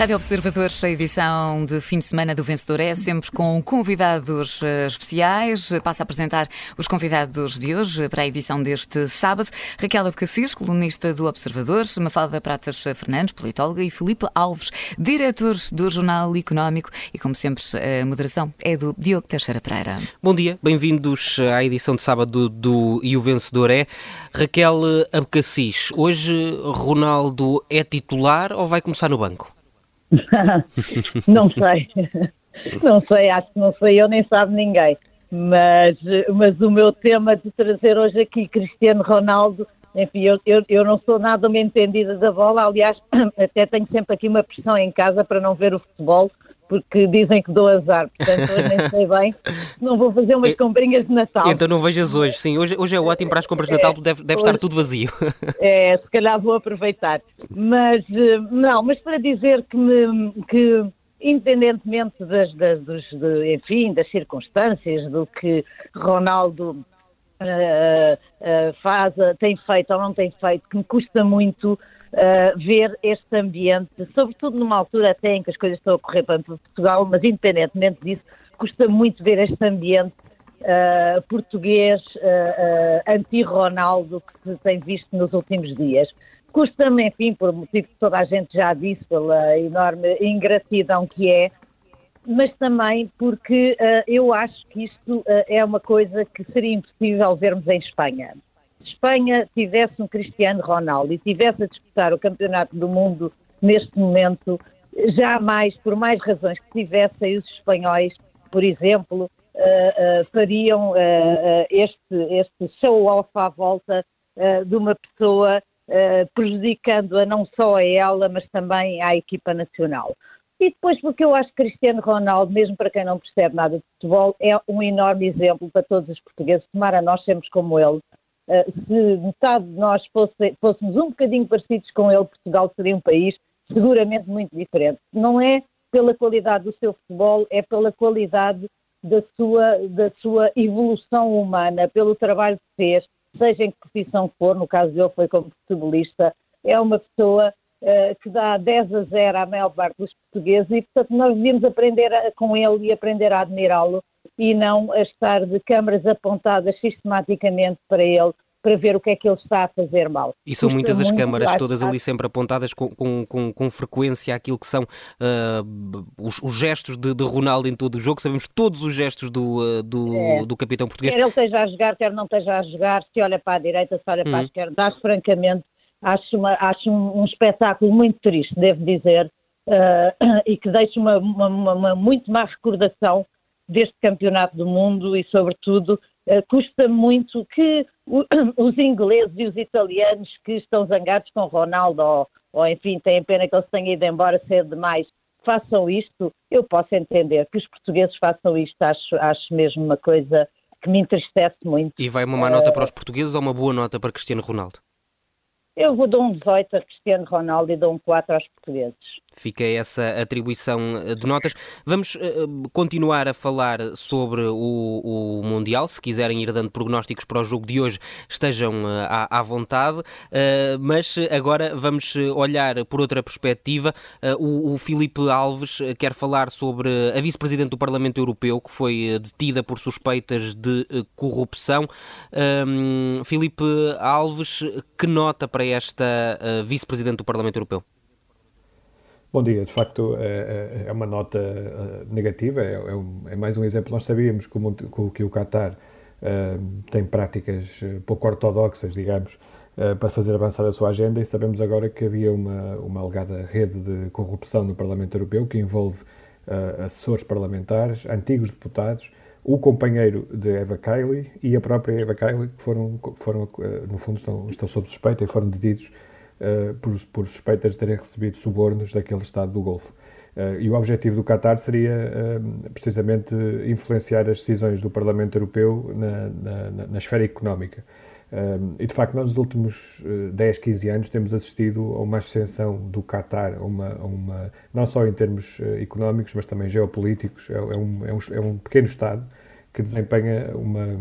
Rádio Observadores, a edição de fim de semana do Vencedor é sempre com convidados eh, especiais. Passo a apresentar os convidados de hoje para a edição deste sábado. Raquel Abcacis, colunista do Observador, Mafalda Pratas Fernandes, politóloga, e Filipe Alves, diretor do Jornal Económico. E, como sempre, a moderação é do Diogo Teixeira Pereira. Bom dia, bem-vindos à edição de sábado do, E o Vencedor é. Raquel Abcacis, hoje Ronaldo é titular ou vai começar no banco? não sei. Não sei, acho que não sei eu, nem sabe ninguém. Mas, mas o meu tema de trazer hoje aqui Cristiano Ronaldo, enfim, eu, eu, eu não sou nada uma entendida da bola, aliás, até tenho sempre aqui uma pressão em casa para não ver o futebol, porque dizem que dou azar, portanto eu nem sei bem, não vou fazer umas comprinhas de Natal. Então não vejas hoje, sim, hoje, hoje é ótimo para as compras de Natal, deve, deve hoje, estar tudo vazio. É, se calhar vou aproveitar. Mas, eh, não, mas para dizer que, me, que independentemente das, das, dos, de, enfim, das circunstâncias, do que Ronaldo uh, uh, faz, tem feito ou não tem feito, que me custa muito uh, ver este ambiente, sobretudo numa altura até em que as coisas estão a correr para Portugal, mas independentemente disso, custa muito ver este ambiente uh, português uh, anti-Ronaldo que se tem visto nos últimos dias. Custa-me, enfim, por motivo que toda a gente já disse, pela enorme ingratidão que é, mas também porque uh, eu acho que isto uh, é uma coisa que seria impossível vermos em Espanha Espanha tivesse um Cristiano Ronaldo e tivesse a disputar o Campeonato do Mundo neste momento, jamais, por mais razões que tivessem, os espanhóis, por exemplo, uh, uh, fariam uh, este, este show-off à volta de uma pessoa, prejudicando-a não só a ela, mas também à equipa nacional. E depois, porque eu acho que Cristiano Ronaldo, mesmo para quem não percebe nada de futebol, é um enorme exemplo para todos os portugueses. Tomara nós sermos como ele, se metade de nós fosse, fôssemos um bocadinho parecidos com ele, Portugal seria um país seguramente muito diferente. Não é pela qualidade do seu futebol, é pela qualidade da sua, da sua evolução humana, pelo trabalho que fez, seja em que profissão for, no caso dele foi como futebolista, é uma pessoa uh, que dá 10 a 0 à maior parte dos portugueses e, portanto, nós devíamos aprender a, com ele e aprender a admirá-lo e não a estar de câmaras apontadas sistematicamente para ele para ver o que é que ele está a fazer mal. E são muitas as câmaras, todas ali sempre apontadas com, com, com, com frequência àquilo que são uh, os, os, gestos de, de, Ronaldo em todo o jogo. Sabemos todos os gestos do, uh, do, é. do capitão português. Quer ele esteja a jogar, quer não esteja a jogar, se olha para a direita, se olha para a uhum. esquerda. Acho, francamente, acho, uma, acho um, um, espetáculo muito triste, devo dizer, uh, e que deixa uma, uma, uma muito má recordação deste campeonato do mundo e, sobretudo, uh, custa muito que o, os ingleses e os italianos que estão zangados com Ronaldo, ou, ou enfim, têm pena que ele tenha ido embora cedo demais, façam isto. Eu posso entender que os portugueses façam isto, acho, acho mesmo uma coisa que me entristece muito. E vai uma má nota para os portugueses ou uma boa nota para Cristiano Ronaldo? Eu vou dar um 18 a Cristiano Ronaldo e dou um 4 aos portugueses. Fica essa atribuição eh, de notas. Vamos uh, continuar a falar sobre o, o, Mundial. Se quiserem ir dando prognósticos para o jogo de hoje, estejam à, à, vontade. Mas agora vamos olhar por outra perspectiva. o, o Filipe Alves quer falar sobre a vice-presidente do Parlamento Europeu, que foi detida por suspeitas de corrupção. Um, Filipe Alves, que nota para esta vice-presidente do Parlamento Europeu? Bom dia, de facto é, é, uma nota eh, negativa, é, é, é, mais um exemplo. Nós sabíamos que o, que o Qatar uh, tem práticas pouco ortodoxas, digamos, uh, para fazer avançar a sua agenda e sabemos agora que havia uma, uma alegada rede de corrupção no Parlamento Europeu que envolve uh, assessores parlamentares, antigos deputados, o companheiro de Eva Kaili e a própria Eva Kaili, que foram, foram no fundo, estão, estão sob suspeita e foram detidos uh, por, por, suspeitas de terem recebido subornos daquele Estado do Golfo. Uh, e o objetivo do Qatar seria uh, precisamente influenciar as decisões do Parlamento Europeu na, na, na esfera económica. e de facto, nós nos últimos 10, 15 anos temos assistido a uma ascensão do Qatar, uma, uma, não só em termos económicos, mas também geopolíticos. É, é, um, é, um, é um pequeno Estado que desempenha uma,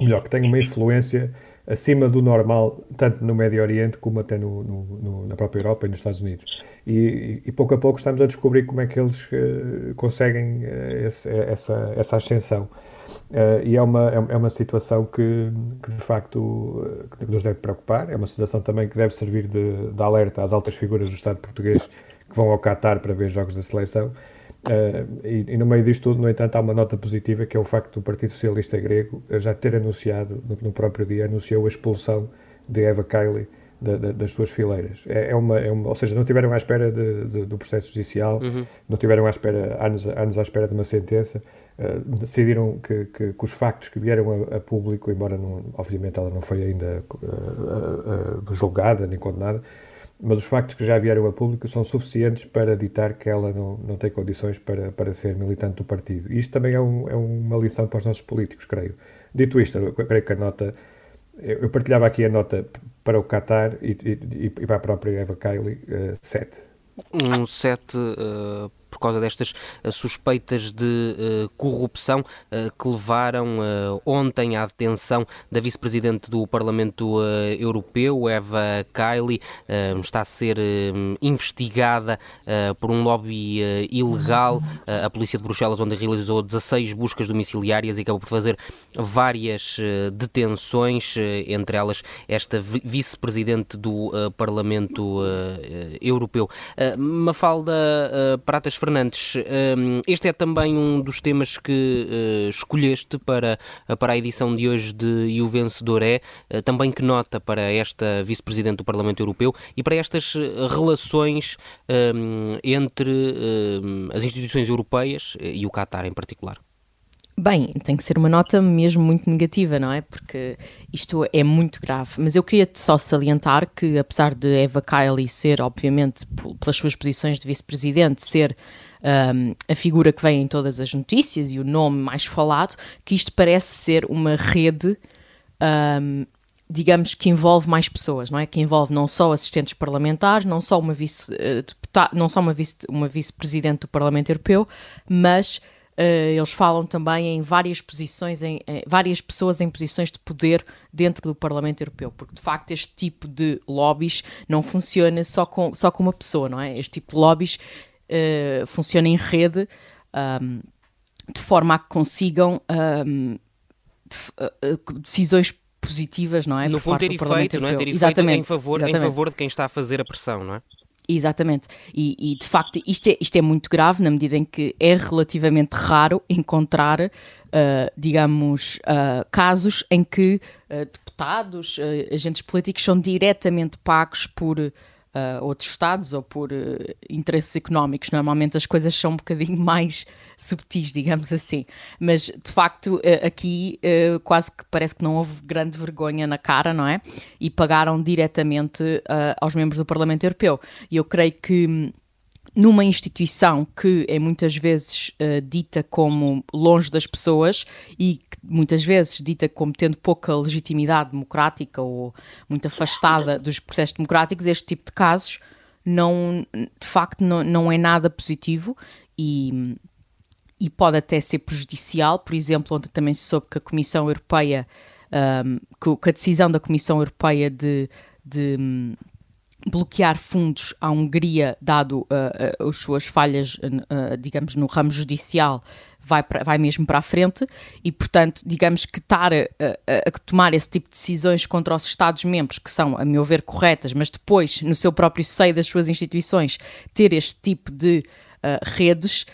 melhor, que tem uma influência acima do normal, tanto no Médio Oriente como até no, no, no, na própria Europa e nos Estados Unidos. E, e, pouco a pouco estamos a descobrir como é que eles uh, conseguem uh, esse, essa, essa ascensão. Uh, e é uma, é, é uma situação que, que de facto que nos deve preocupar, é uma situação também que deve servir de, de alerta às altas figuras do Estado português que vão ao Qatar para ver jogos da seleção. Uh, e, e, no meio disto tudo, no entanto, há uma nota positiva que é o facto do Partido Socialista Grego já ter anunciado, no, no próprio dia, anunciou a expulsão de Eva Kaili da, da, das suas fileiras. É, é, uma, é uma, ou seja, não tiveram à espera de, de, do processo judicial, uhum. não tiveram à espera, anos, anos à espera de uma sentença, uh, decidiram que, que, que, os factos que vieram a, a, público, embora não, obviamente ela não foi ainda uh, julgada nem condenada, mas os factos que já vieram a público são suficientes para ditar que ela não, não tem condições para, para ser militante do partido. Isto também é, um, é uma lição para os nossos políticos, creio. Dito isto, eu creio que a nota. Eu partilhava aqui a nota para o Qatar e, e, e para a própria Eva Kaili, uh, 7. Um 7 uh, por causa destas uh, suspeitas de uh, corrupção uh, que levaram ontem à detenção da vice-presidente do Parlamento Europeu, Eva Kaili. está a ser investigada por um lobby ilegal. a polícia de Bruxelas, onde realizou 16 buscas domiciliárias e acabou por fazer várias detenções, entre elas esta vice-presidente do Parlamento Europeu. Mafalda Pratas Fernandes, hum, este é também um dos temas que eh, escolheste para, para a edição de hoje de E o Vencedor é, eh, também que nota para esta Vice-Presidente do Parlamento Europeu e para estas eh, relações hum, entre hum, as instituições europeias e o Qatar em particular. Bem, tem que ser uma nota mesmo muito negativa, não é? Porque isto é muito grave. Mas eu queria só salientar que, apesar de Eva Kaili ser, obviamente, pelas suas posições de vice-presidente, ser um, a figura que vem em todas as notícias e o nome mais falado, que isto parece ser uma rede. Um, digamos que envolve mais pessoas, não é? Que envolve não só assistentes parlamentares, não só uma vice, uh, não só uma vice, uma vice-presidente do Parlamento Europeu, mas eles falam também em várias posições, em, em, várias pessoas em posições de poder dentro do Parlamento Europeu, porque de facto este tipo de lobbies não funciona só com, só com uma pessoa, não é? Este tipo de lobbies uh, funciona em rede um, de forma a que consigam um, de, uh, decisões positivas, não é? No fundo, ter efeito, não é? Ter exatamente, em favor, exatamente. em favor de quem está a fazer a pressão, não é? Exatamente. E, e, de facto isto é, isto é muito grave na medida em que é relativamente raro encontrar, uh, digamos, uh, casos em que uh, deputados, agentes políticos são diretamente pagos por uh, outros Estados ou por uh, interesses económicos. Normalmente as coisas são um bocadinho mais subtis, digamos assim. Mas de facto uh, aqui quase que parece que não houve grande vergonha na cara, não é? E pagaram diretamente aos membros do Parlamento Europeu. E eu creio que hum, numa instituição que é muitas vezes uh, dita como longe das pessoas e que muitas vezes dita como tendo pouca legitimidade democrática ou muito afastada dos processos democráticos, este tipo de casos não, de facto não, não é nada positivo e, e pode até ser prejudicial. Por exemplo, ontem também se soube que a Comissão Europeia, um, ehm, que a decisão da Comissão Europeia de, de bloquear fundos à Hungria, dado uh, uh, as suas falhas, uh, digamos, no ramo judicial, vai, pra, vai mesmo para a frente e, portanto, digamos que estar a, a, a, tomar esse tipo de decisões contra os Estados-membros, que são, a meu ver, corretas, mas depois, no seu próprio seio das suas instituições, ter este tipo de redes,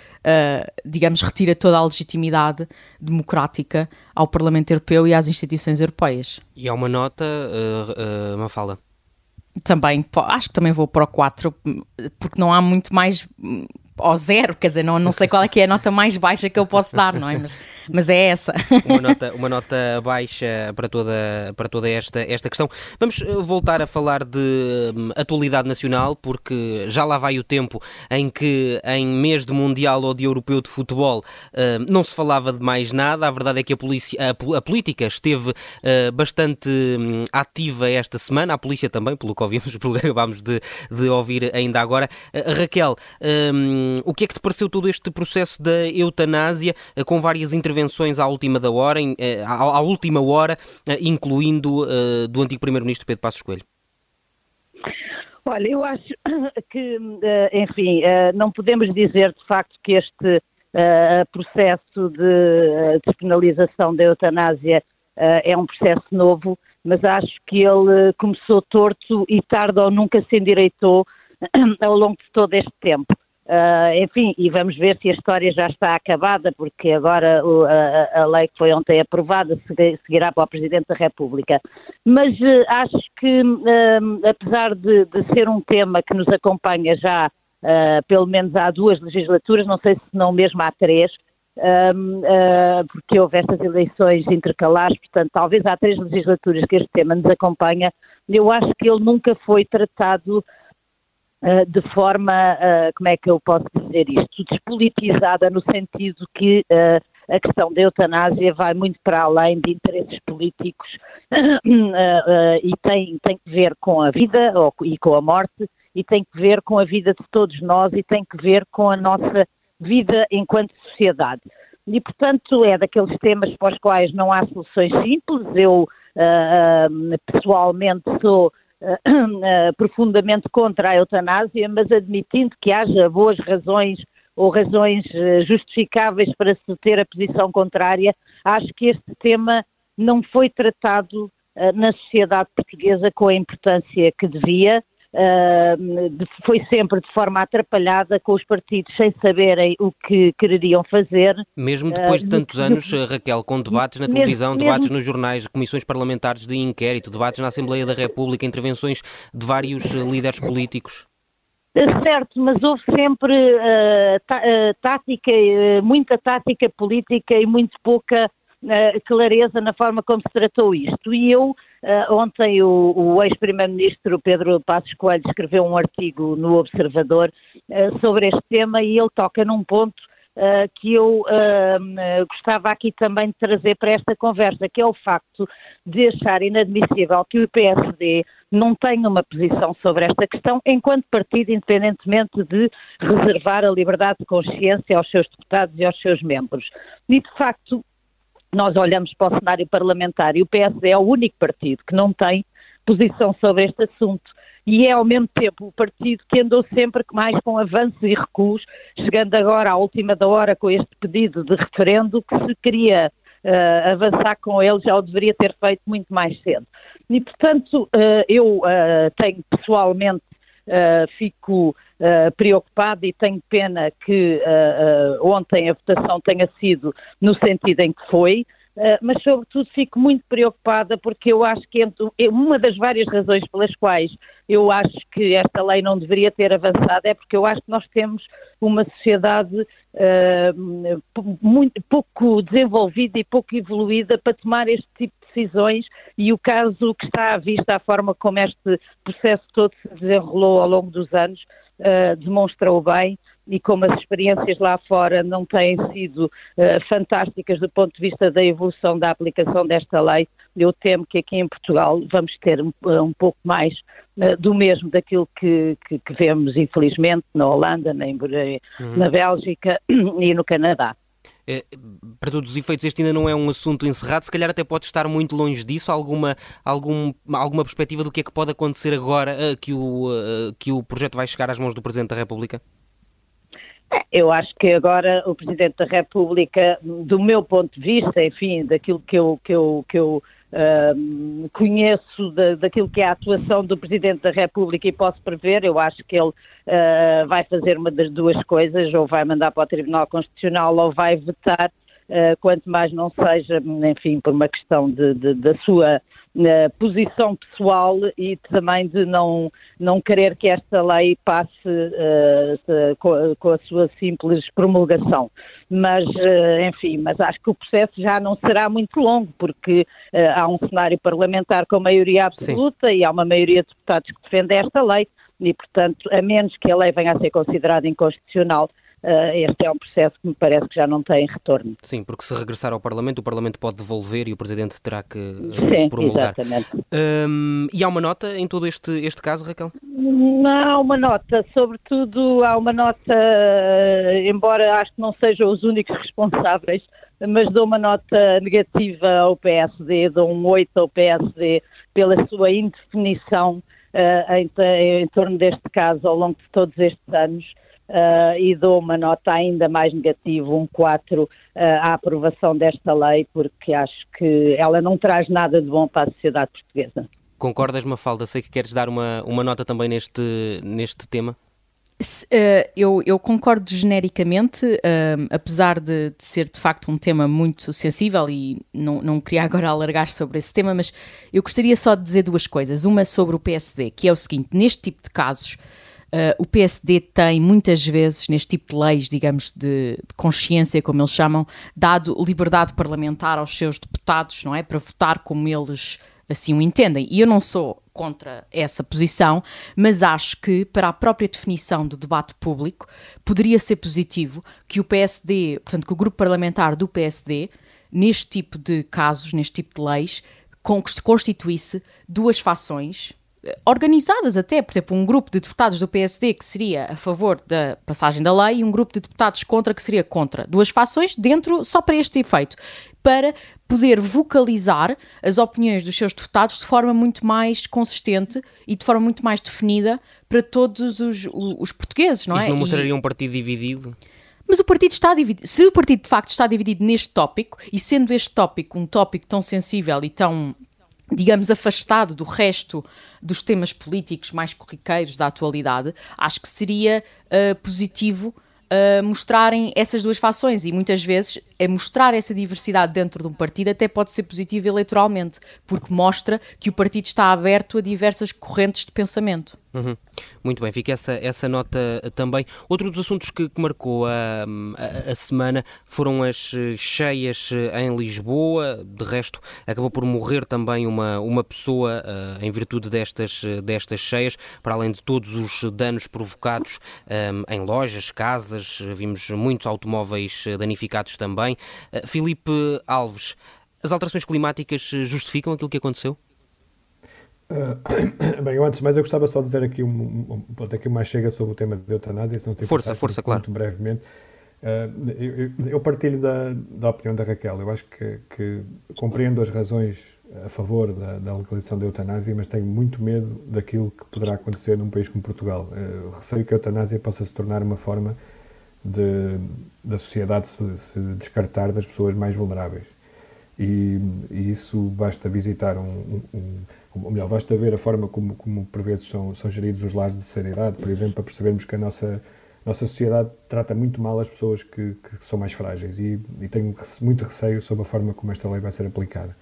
digamos, retira toda a legitimidade democrática ao Parlamento Europeu e às instituições europeias. E há uma nota, uma fala também, acho que também vou para o 4, porque não há muito mais ao zero, quer dizer, não, não sei qual é que é a nota mais baixa que eu posso dar, não é? Mas, mas é essa. Uma nota, uma nota baixa para toda, para toda esta, esta questão. Vamos eh, voltar a falar de um, atualidade nacional, porque já lá vai o tempo em que em mês de Mundial ou de Europeu de Futebol uh, não se falava de mais nada. A verdade é que a, polícia, a, a política esteve uh, bastante um, ativa esta semana, a polícia também, pelo que ouvimos, pelo que acabámos de, de ouvir ainda agora. Uh, Raquel, Um, o que é que te pareceu todo este processo da eutanásia, uh, com várias intervenções à última da hora, em, uh, à, à, última hora, incluindo do antigo primeiro-ministro Pedro Passos Coelho? Olha, eu acho que, enfim, não podemos dizer de facto que este processo de despenalização da eutanásia é um processo novo mas acho que ele começou torto e tarde ou nunca se endireitou ao longo de todo este tempo. Uh, enfim, e vamos ver se a história já está acabada, porque agora uh, a, a, lei que foi ontem aprovada seguirá para o Presidente da República. Mas uh, acho que, apesar de, de, ser um tema que nos acompanha já pelo menos há duas legislaturas, não sei se não mesmo há três, uh, porque houve estas eleições intercalares, portanto, talvez há três legislaturas que este tema nos acompanha. Eu acho que ele nunca foi tratado uh, de forma, uh, como é que eu posso dizer isto, despolitizada, no sentido que a questão da eutanásia vai muito para além de interesses políticos e tem, tem que ver com a vida e com a morte e tem que ver com a vida de todos nós e tem que ver com a nossa vida enquanto sociedade. E, portanto, é daqueles temas para os quais não há soluções simples. Eu, pessoalmente, sou profundamente contra a eutanásia, mas admitindo que haja boas razões ou razões justificáveis para se ter a posição contrária, acho que este tema não foi tratado na sociedade portuguesa com a importância que devia Uh, foi sempre de forma atrapalhada, com os partidos sem saberem o que quereriam fazer. Mesmo depois de tantos uh, anos, Raquel, com debates na televisão, mesmo, debates nos jornais, comissões parlamentares de inquérito, debates na Assembleia da República, intervenções de vários uh, líderes políticos. Certo, mas houve sempre tá, tática, muita tática política e muito pouca clareza na forma como se tratou isto. E eu, uh, ontem, o, o ex-primeiro-ministro Pedro Passos Coelho escreveu um artigo no Observador uh, sobre este tema e ele toca num ponto Uh, que eu uh, gostava aqui também de trazer para esta conversa, que é o facto de achar inadmissível que o PSD não tenha uma posição sobre esta questão, enquanto partido, independentemente de reservar a liberdade de consciência aos seus deputados e aos seus membros. E, de facto, nós olhamos para o cenário parlamentar e o PSD é o único partido que não tem posição sobre este assunto e é ao mesmo tempo o partido que andou sempre mais com avanços e recuos, chegando agora à última da hora com este pedido de referendo que se queria uh, avançar com ele já o deveria ter feito muito mais cedo. E portanto uh, eu uh, tenho pessoalmente fico uh, preocupada e tenho pena que uh, ontem a votação tenha sido no sentido em que foi. Mas sobretudo fico muito preocupada porque eu acho que uma das várias razões pelas quais eu acho que esta lei não deveria ter avançado é porque eu acho que nós temos uma sociedade uh, muito, pouco desenvolvida e pouco evoluída para tomar este tipo de decisões e o caso que está à vista, a forma como este processo todo se desenrolou ao longo dos anos, uh, demonstra-o bem e como as experiências lá fora não têm sido uh, fantásticas do ponto de vista da evolução da aplicação desta lei, eu temo que aqui em Portugal vamos ter um, um pouco mais uh, do mesmo daquilo que, que, que, vemos, infelizmente, na Holanda, na, uhum. na Bélgica e no Canadá. É, para todos os efeitos, este ainda não é um assunto encerrado, se calhar até pode estar muito longe disso. Alguma, algum, alguma perspectiva do que é que pode acontecer agora uh, que, o, uh, que o projeto vai chegar às mãos do Presidente da República? É, eu acho que agora o Presidente da República, do meu ponto de vista, enfim, daquilo que eu, que eu, que eu conheço da, daquilo que é a atuação do Presidente da República e posso prever, eu acho que ele uh, vai fazer uma das duas coisas, ou vai mandar para o Tribunal Constitucional ou vai vetar, uh, quanto mais não seja, enfim, por uma questão de, de, da sua posição pessoal e também de não, não querer que esta lei passe uh, com, com, a sua simples promulgação. Mas, uh, enfim, mas acho que o processo já não será muito longo, porque uh, há um cenário parlamentar com maioria absoluta Sim. e há uma maioria de deputados que defende esta lei e, portanto, a menos que a lei venha a ser considerada inconstitucional, este é um processo que me parece que já não tem retorno. Sim, porque se regressar ao Parlamento, o Parlamento pode devolver e o Presidente terá que Sim, promulgar. Exatamente. Um, e há uma nota em todo este, este caso, Raquel? Não, há uma nota, sobretudo há uma nota, embora acho que não sejam os únicos responsáveis, mas dou uma nota negativa ao PSD, dou um 8 ao PSD pela sua indefinição uh, em, em, torno deste caso ao longo de todos estes anos. Uh, e dou uma nota ainda mais negativa, um 4, uh, à aprovação desta lei, porque acho que ela não traz nada de bom para a sociedade portuguesa. Concordas, Mafalda? Sei que queres dar uma, uma nota também neste, neste tema. Uh, eu, eu, concordo genericamente, uh, apesar de, de, ser de facto um tema muito sensível e não, não queria agora alargar sobre esse tema, mas eu gostaria só de dizer duas coisas. Uma sobre o PSD, que é o seguinte: neste tipo de casos, uh, o PSD tem muitas vezes, neste tipo de leis, digamos, de, de, consciência, como eles chamam, dado liberdade parlamentar aos seus deputados, não é? Para votar como eles assim o entendem. E eu não sou contra essa posição, mas acho que para a própria definição do debate público poderia ser positivo que o PSD, portanto, que o grupo parlamentar do PSD, neste tipo de casos, neste tipo de leis, constituísse duas fações organizadas até, por exemplo, um grupo de deputados do PSD que seria a favor da passagem da lei e um grupo de deputados contra que seria contra. Duas fações dentro só para este efeito para poder vocalizar as opiniões dos seus deputados de forma muito mais consistente e de forma muito mais definida para todos os, os portugueses, não Isso é? não mostraria e... um partido dividido? Mas o partido está dividido. Se o partido de facto está dividido neste tópico, e sendo este tópico um tópico tão sensível e tão, digamos, afastado do resto dos temas políticos mais corriqueiros da atualidade, acho que seria uh, positivo uh, mostrarem essas duas fações e muitas vezes é mostrar essa diversidade dentro de um partido até pode ser positivo eleitoralmente, porque mostra que o partido está aberto a diversas correntes de pensamento. Uhum. Muito bem, fica essa, essa nota também. Outro dos assuntos que, que marcou a, a, a, semana foram as cheias em Lisboa. De resto, acabou por morrer também uma, uma pessoa uh, em virtude destas, destas cheias, para além de todos os danos provocados um, em lojas, casas. Vimos muitos automóveis danificados também. Uh, Filipe Alves, as alterações climáticas justificam aquilo que aconteceu? Uh, bem, antes mas eu gostava só de dizer aqui, um, um, aqui mais chega sobre o tema da eutanásia. Se não força, força, muito, claro. Muito brevemente. Uh, eu, eu, partilho da, da opinião da Raquel. Eu acho que, que compreendo as razões a favor da, da, legalização da eutanásia, mas tenho muito medo daquilo que poderá acontecer num país como Portugal. Uh, receio que a eutanásia possa se tornar uma forma de, da sociedade se, se descartar das pessoas mais vulneráveis. E, e isso basta visitar um, um ou melhor, basta ver a forma como, como por vezes são, são geridos os lares de seriedade, por exemplo, para percebermos que a nossa, nossa sociedade trata muito mal as pessoas que, que são mais frágeis e, e, tenho muito receio sobre a forma como esta lei vai ser aplicada.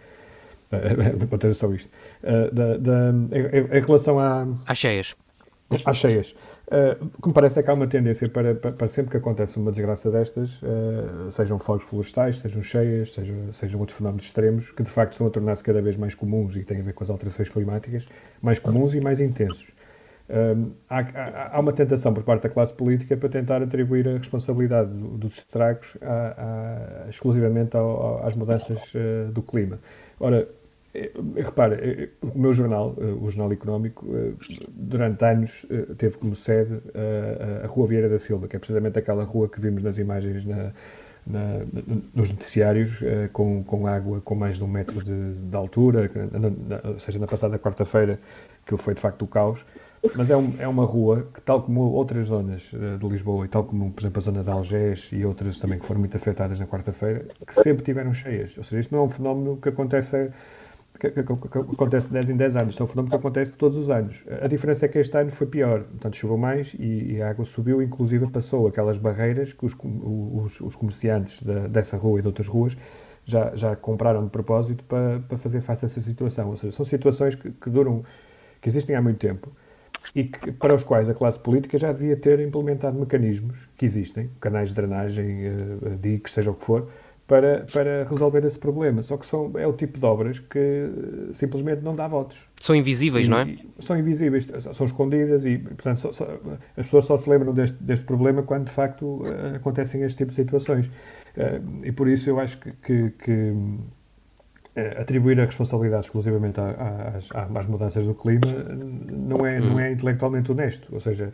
Vou ter só isto. Uh, da, da, em, em, relação à... Às cheias. Às cheias. Uh, o que me parece é que há uma tendência para, para, para sempre que acontece uma desgraça destas, uh, sejam fogos florestais, sejam cheias, sejam, sejam outros fenómenos extremos, que de facto estão a tornar-se cada vez mais comuns e têm a ver com as alterações climáticas, mais comuns e mais intensos. Uh, há, há, há, uma tentação por parte da classe política para tentar atribuir a responsabilidade dos estragos a, a, exclusivamente ao, ao, às mudanças do clima. Ora, repara, eh, o meu jornal, eh, o Jornal Económico, durante anos teve como sede a, Rua Vieira da Silva, que é precisamente aquela rua que vimos nas imagens na, na, nos noticiários, com, com água com mais de um metro de, de altura, ou seja, na passada quarta-feira, que foi de facto o caos. Mas é, um, é, uma rua que, tal como outras zonas de Lisboa, e tal como, por exemplo, a zona de Algés e outras também que foram muito afetadas na quarta-feira, que sempre tiveram cheias. Ou seja, isto não é um fenómeno que acontece que, que, que, acontece de 10 em 10 anos. Isto é um fenómeno que acontece todos os anos. A diferença é que este ano foi pior. Portanto, choveu mais e, e a água subiu, inclusive passou aquelas barreiras que os, os, os comerciantes dessa rua e de outras ruas já, já compraram de propósito para, para fazer face a essa situação. Ou seja, são situações que, que duram, que existem há muito tempo e que, para os quais a classe política já devia ter implementado mecanismos que existem, canais de drenagem, uh, diques, seja o que for, para, para resolver esse problema. Só que são, é o tipo de obras que simplesmente não dá votos. São invisíveis, e, não é? São invisíveis, são escondidas e, portanto, só, só, as pessoas só se lembram deste, deste problema quando, de facto, acontecem este tipo de situações. e por isso eu acho que, que, que atribuir a responsabilidade exclusivamente às, às, mudanças do clima não é, não é intelectualmente honesto. Ou seja,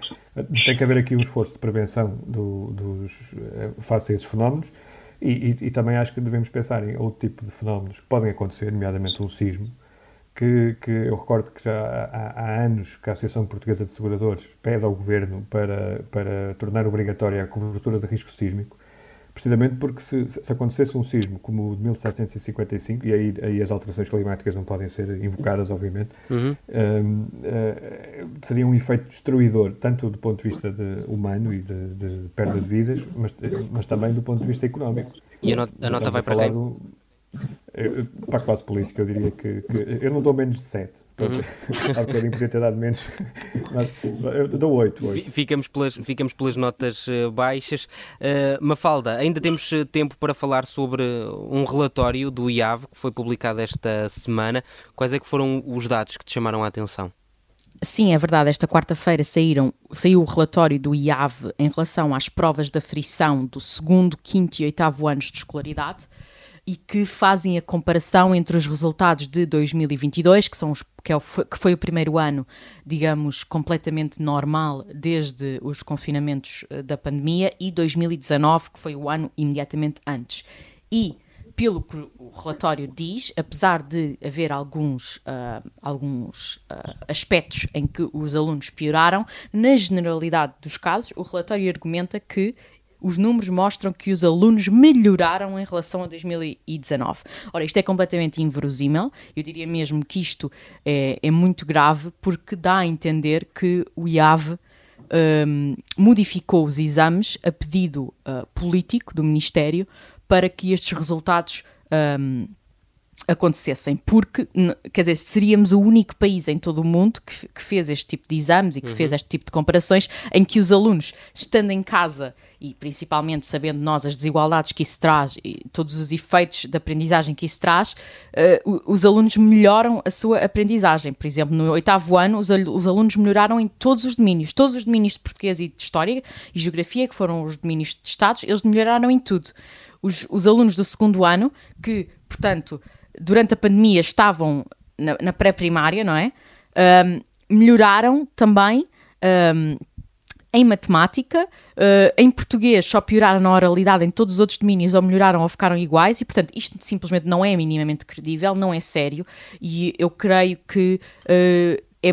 tem que haver aqui um esforço de prevenção do, dos, face a esses fenómenos e, e, e, também acho que devemos pensar em outro tipo de fenómenos que podem acontecer, nomeadamente um sismo, que, que eu recordo que já há, há, anos que a Associação Portuguesa de Seguradores pede ao Governo para, para tornar obrigatória a cobertura de risco sísmico, precisamente porque se, se, acontecesse um sismo como o de 1755, e aí, aí as alterações climáticas não podem ser invocadas, obviamente, uhum. um, uh, seria um efeito destruidor, tanto do ponto de vista de humano e de, de, perda de vidas, mas, mas também do ponto de vista económico. E a, not a nota vai para quem? Do, eh, para a classe política, eu diria que, que eu não dou menos de 7. Uhum. Há bocadinho podia ter dado menos, mas eu dou 8. 8. Ficamos, pelas, ficamos pelas notas uh, baixas. Uh, Mafalda, ainda temos tempo para falar sobre um relatório do IAV que foi publicado esta semana. Quais é que foram os dados que te chamaram a atenção? Sim, é verdade. Esta quarta-feira saíram, saiu o relatório do IAV em relação às provas da frição do segundo, quinto e oitavo anos de escolaridade e que fazem a comparação entre os resultados de 2022, que, são os, que, é o, que foi o primeiro ano, digamos, completamente normal desde os confinamentos eh, da pandemia, e 2019, que foi o ano imediatamente antes. E pelo que o relatório diz, apesar de haver alguns, uh, alguns uh, aspectos em que os alunos pioraram, na generalidade dos casos, o relatório argumenta que os números mostram que os alunos melhoraram em relação a 2019. Ora, isto é completamente inverosímil, eu diria mesmo que isto é, é muito grave, porque dá a entender que o IAV um, modificou os exames a pedido uh, político do Ministério para que estes resultados um, acontecessem, porque, quer dizer, seríamos o único país em todo o mundo que, que fez este tipo de exames e que uhum. fez este tipo de comparações, em que os alunos, estando em casa e principalmente sabendo nós as desigualdades que isso traz e todos os efeitos da aprendizagem que isso traz, uh, os alunos melhoram a sua aprendizagem. Por exemplo, no oitavo ano, os, os, alunos melhoraram em todos os domínios, todos os domínios de português e de história e geografia, que foram os domínios de Estados, eles melhoraram em tudo. Os, os alunos do segundo ano, que, portanto, durante a pandemia estavam na, na pré-primária, não é? Um, melhoraram também um, em matemática, uh, em português só pioraram na oralidade, em todos os outros domínios ou melhoraram ou ficaram iguais, e portanto isto simplesmente não é minimamente credível, não é sério, e eu creio que uh, é,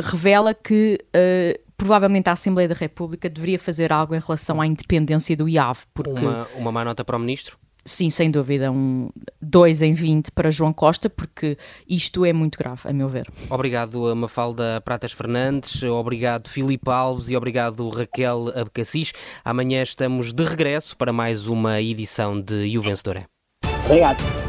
revela que uh, provavelmente a Assembleia da República deveria fazer algo em relação à independência do IAV. Porque... Uma, uma má nota para o Ministro? Sim, sem dúvida, um 2 em 20 para João Costa, porque isto é muito grave, a meu ver. Obrigado, Mafalda Pratas Fernandes, obrigado, Filipe Alves e obrigado, Raquel Abcacis. Amanhã estamos de regresso para mais uma edição de E o Vencedor é. Obrigado.